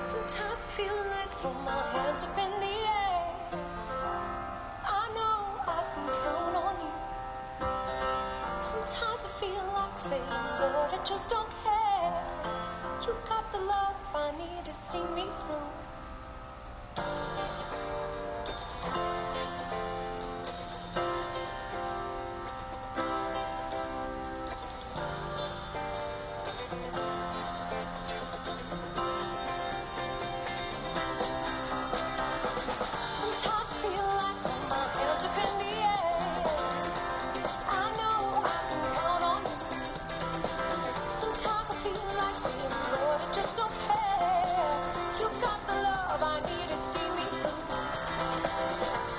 Sometimes I feel like throw my hands up in the air. I know I can count on you. Sometimes I feel like saying, Lord, I just don't care. You got the love I need to see me through.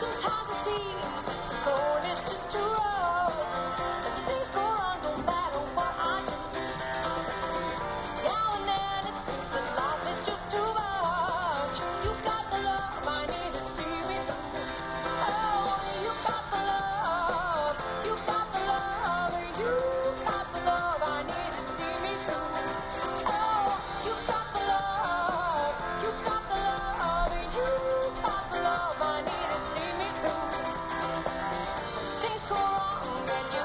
Sometimes I see